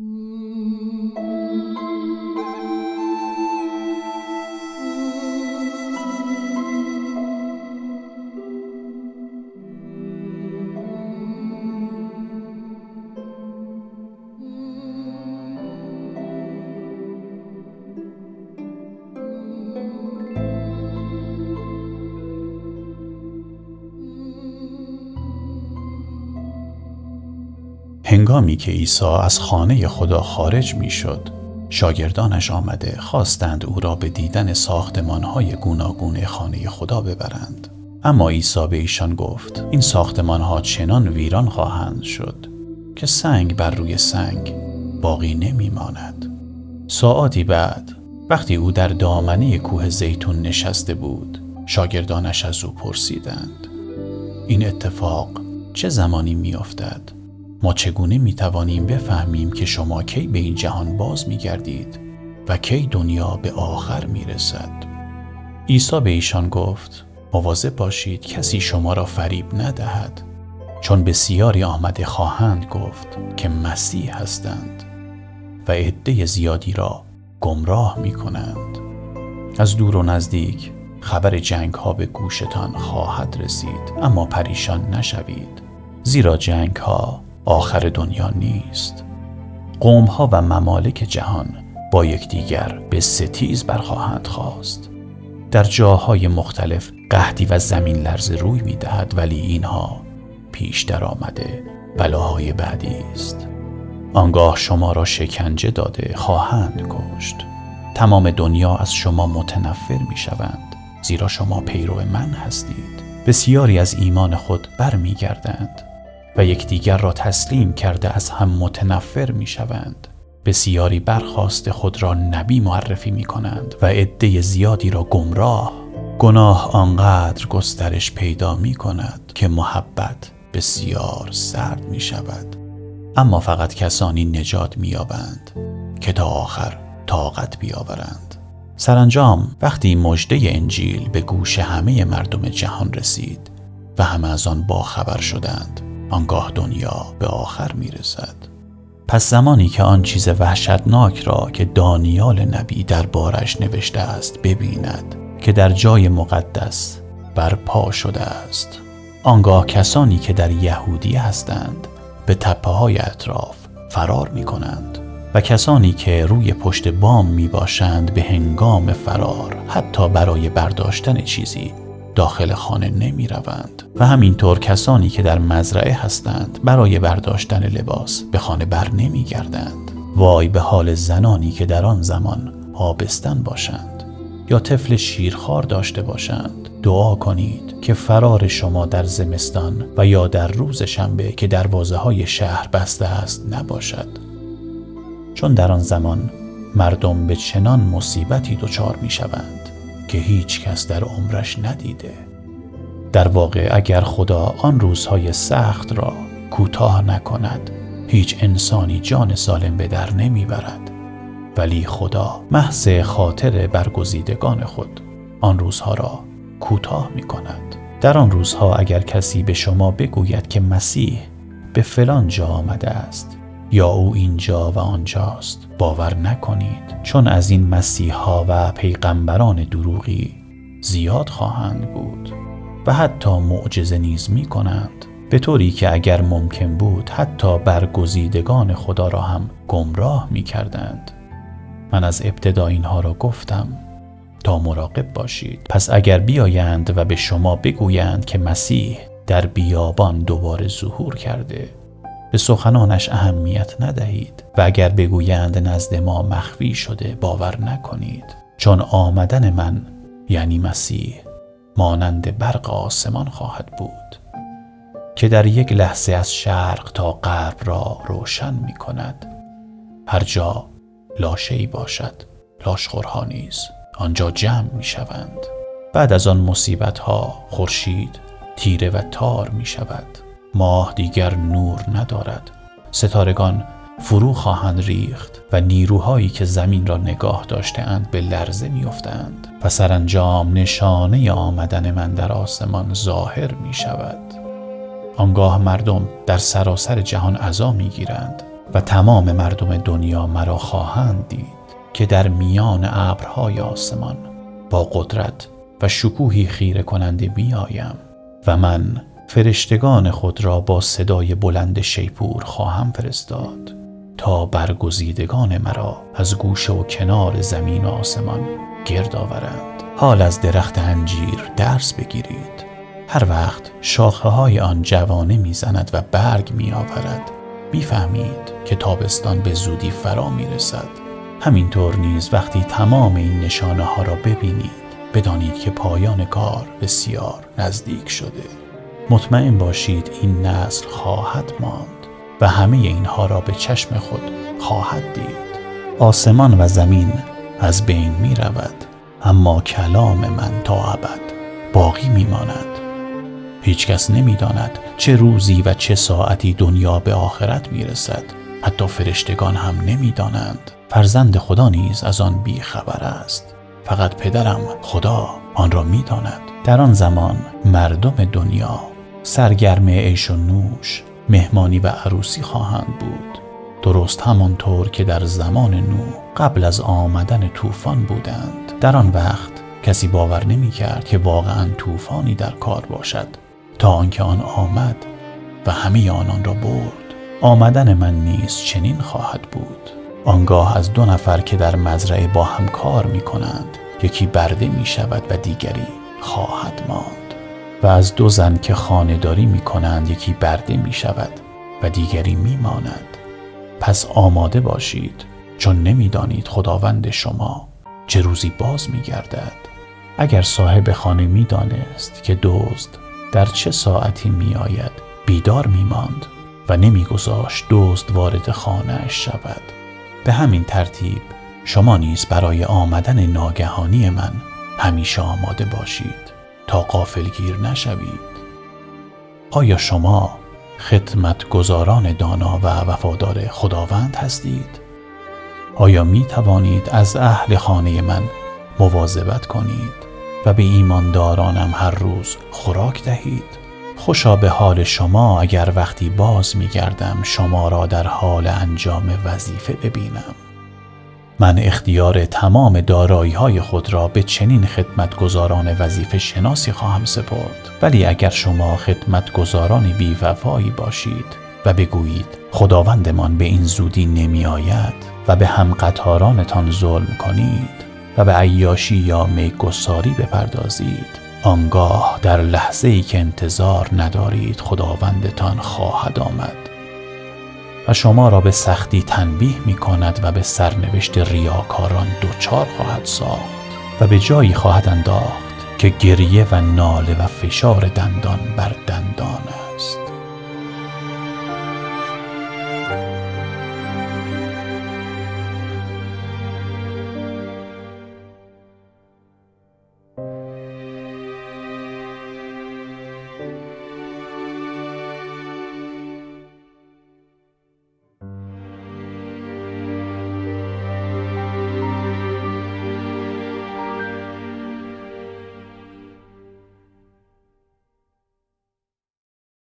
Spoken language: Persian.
Mm. هنگامی که عیسی از خانه خدا خارج می شد شاگردانش آمده خواستند او را به دیدن ساختمانهای گوناگون خانه خدا ببرند اما عیسی به ایشان گفت این ساختمانها چنان ویران خواهند شد که سنگ بر روی سنگ باقی نمی ماند ساعتی بعد وقتی او در دامنه کوه زیتون نشسته بود شاگردانش از او پرسیدند این اتفاق چه زمانی می افتد؟ ما چگونه می توانیم بفهمیم که شما کی به این جهان باز می گردید و کی دنیا به آخر می رسد؟ عیسی به ایشان گفت مواظب باشید کسی شما را فریب ندهد چون بسیاری آمده خواهند گفت که مسیح هستند و عده زیادی را گمراه می کنند از دور و نزدیک خبر جنگ ها به گوشتان خواهد رسید اما پریشان نشوید زیرا جنگ ها آخر دنیا نیست. قوم ها و ممالک جهان با یکدیگر به ستیز برخواهند خواست. در جاهای مختلف قحطی و زمین لرز روی می دهد ولی اینها پیش در آمده بلاهای بعدی است. آنگاه شما را شکنجه داده خواهند کشت. تمام دنیا از شما متنفر می شوند زیرا شما پیرو من هستید. بسیاری از ایمان خود برمیگردند. و یکدیگر را تسلیم کرده از هم متنفر می شوند. بسیاری برخواست خود را نبی معرفی می کنند و عده زیادی را گمراه. گناه آنقدر گسترش پیدا می کند که محبت بسیار سرد می شود اما فقط کسانی نجات می یابند که تا آخر طاقت بیاورند. سرانجام وقتی مژده انجیل به گوش همه مردم جهان رسید و همه از آن باخبر شدند آنگاه دنیا به آخر می رسد. پس زمانی که آن چیز وحشتناک را که دانیال نبی در بارش نوشته است ببیند که در جای مقدس برپا شده است آنگاه کسانی که در یهودی هستند به تپه های اطراف فرار می کنند و کسانی که روی پشت بام می باشند به هنگام فرار حتی برای برداشتن چیزی داخل خانه نمی روند و همینطور کسانی که در مزرعه هستند برای برداشتن لباس به خانه بر نمی گردند. وای به حال زنانی که در آن زمان آبستن باشند یا طفل شیرخوار داشته باشند. دعا کنید که فرار شما در زمستان و یا در روز شنبه که دروازه های شهر بسته است نباشد. چون در آن زمان مردم به چنان مصیبتی دچار می شوند که هیچ کس در عمرش ندیده. در واقع اگر خدا آن روزهای سخت را کوتاه نکند هیچ انسانی جان سالم به در نمی‌برد. ولی خدا محض خاطر برگزیدگان خود آن روزها را کوتاه می کند در آن روزها اگر کسی به شما بگوید که مسیح به فلان جا آمده است یا او اینجا و آنجاست. باور نکنید چون از این مسیحا و پیغمبران دروغی زیاد خواهند بود و حتی معجزه نیز می کنند به طوری که اگر ممکن بود حتی برگزیدگان خدا را هم گمراه می کردند من از ابتدا اینها را گفتم. تا مراقب باشید. پس اگر بیایند و به شما بگویند که مسیح در بیابان دوباره ظهور کرده به سخنانش اهمیت ندهید و اگر بگویند نزد ما مخفی شده باور نکنید. چون آمدن من یعنی مسیح مانند برق آسمان خواهد بود که در یک لحظه از شرق تا غرب را روشن می کند. هر جا ای باشد لاشخورها نیز آنجا جمع می شوند. بعد از آن مصیبت ها خورشید تیره و تار می شود. ماه دیگر نور ندارد. ستارگان فرو خواهند ریخت و نیروهایی که زمین را نگاه داشته به لرزه میافتند و سرانجام نشانه آمدن من در آسمان ظاهر می شود آنگاه مردم در سراسر جهان عزا می گیرند و تمام مردم دنیا مرا خواهند دید که در میان ابرهای آسمان با قدرت و شکوهی خیره کننده میآیم و من فرشتگان خود را با صدای بلند شیپور خواهم فرستاد تا برگزیدگان مرا از گوشه و کنار زمین و آسمان گرد آورند. حال از درخت انجیر درس بگیرید. هر وقت شاخه های آن جوانه می‌زند و برگ می آورد می‌فهمید که تابستان به زودی فرا می رسد همینطور نیز وقتی تمام این نشانه ها را ببینید بدانید که پایان کار بسیار نزدیک شده. مطمئن باشید این نسل خواهد ماند و همه اینها را به چشم خود خواهد دید. آسمان و زمین از بین می رود اما کلام من تا ابد باقی می ماند. هیچکس نمی داند چه روزی و چه ساعتی دنیا به آخرت می رسد. حتی فرشتگان هم نمی دانند. فرزند خدا نیز از آن بی خبر است. فقط پدرم خدا آن را می داند. در آن زمان مردم دنیا سرگرم عیش و نوش مهمانی و عروسی خواهند بود. درست همانطور که در زمان نو قبل از آمدن طوفان بودند. در آن وقت کسی باور نمی کرد که واقعا طوفانی در کار باشد. تا آنکه آن آمد و همه آنان را برد آمدن من نیز چنین خواهد بود. آنگاه از دو نفر که در مزرعه با هم کار می کنند یکی برده می شود و دیگری خواهد ماند. و از دو زن که خانهداری می کنند یکی برده می شود و دیگری می ماند پس آماده باشید چون نمی‌دانید خداوند شما چه روزی باز می گردد اگر صاحب خانه می دانست که دزد در چه ساعتی می آید بیدار می ماند و نمیگذاشت دزد وارد خانه شود. به همین ترتیب شما نیز برای آمدن ناگهانی من همیشه آماده باشید. تا قافلگیر نشوید آیا شما خدمتگزاران دانا و وفادار خداوند هستید؟ آیا می توانید از اهل خانه من مواظبت کنید و به ایماندارانم هر روز خوراک دهید؟ خوشا به حال شما اگر وقتی باز می گردم شما را در حال انجام وظیفه ببینم. من اختیار تمام دارایی های خود را به چنین خدمتگزاران وظیفه شناسی خواهم سپرد. ولی اگر شما خدمتگزاران بیوفایی باشید و بگویید خداوندمان به این زودی نمی آید و به هم قطارانتان ظلم کنید و به عیاشی یا میگساری بپردازید آنگاه در لحظه ای که انتظار ندارید خداوندتان خواهد آمد. و شما را به سختی تنبیه می کند و به سرنوشت ریاکاران دوچار خواهد ساخت و به جایی خواهد انداخت که گریه و ناله و فشار دندان بر دندان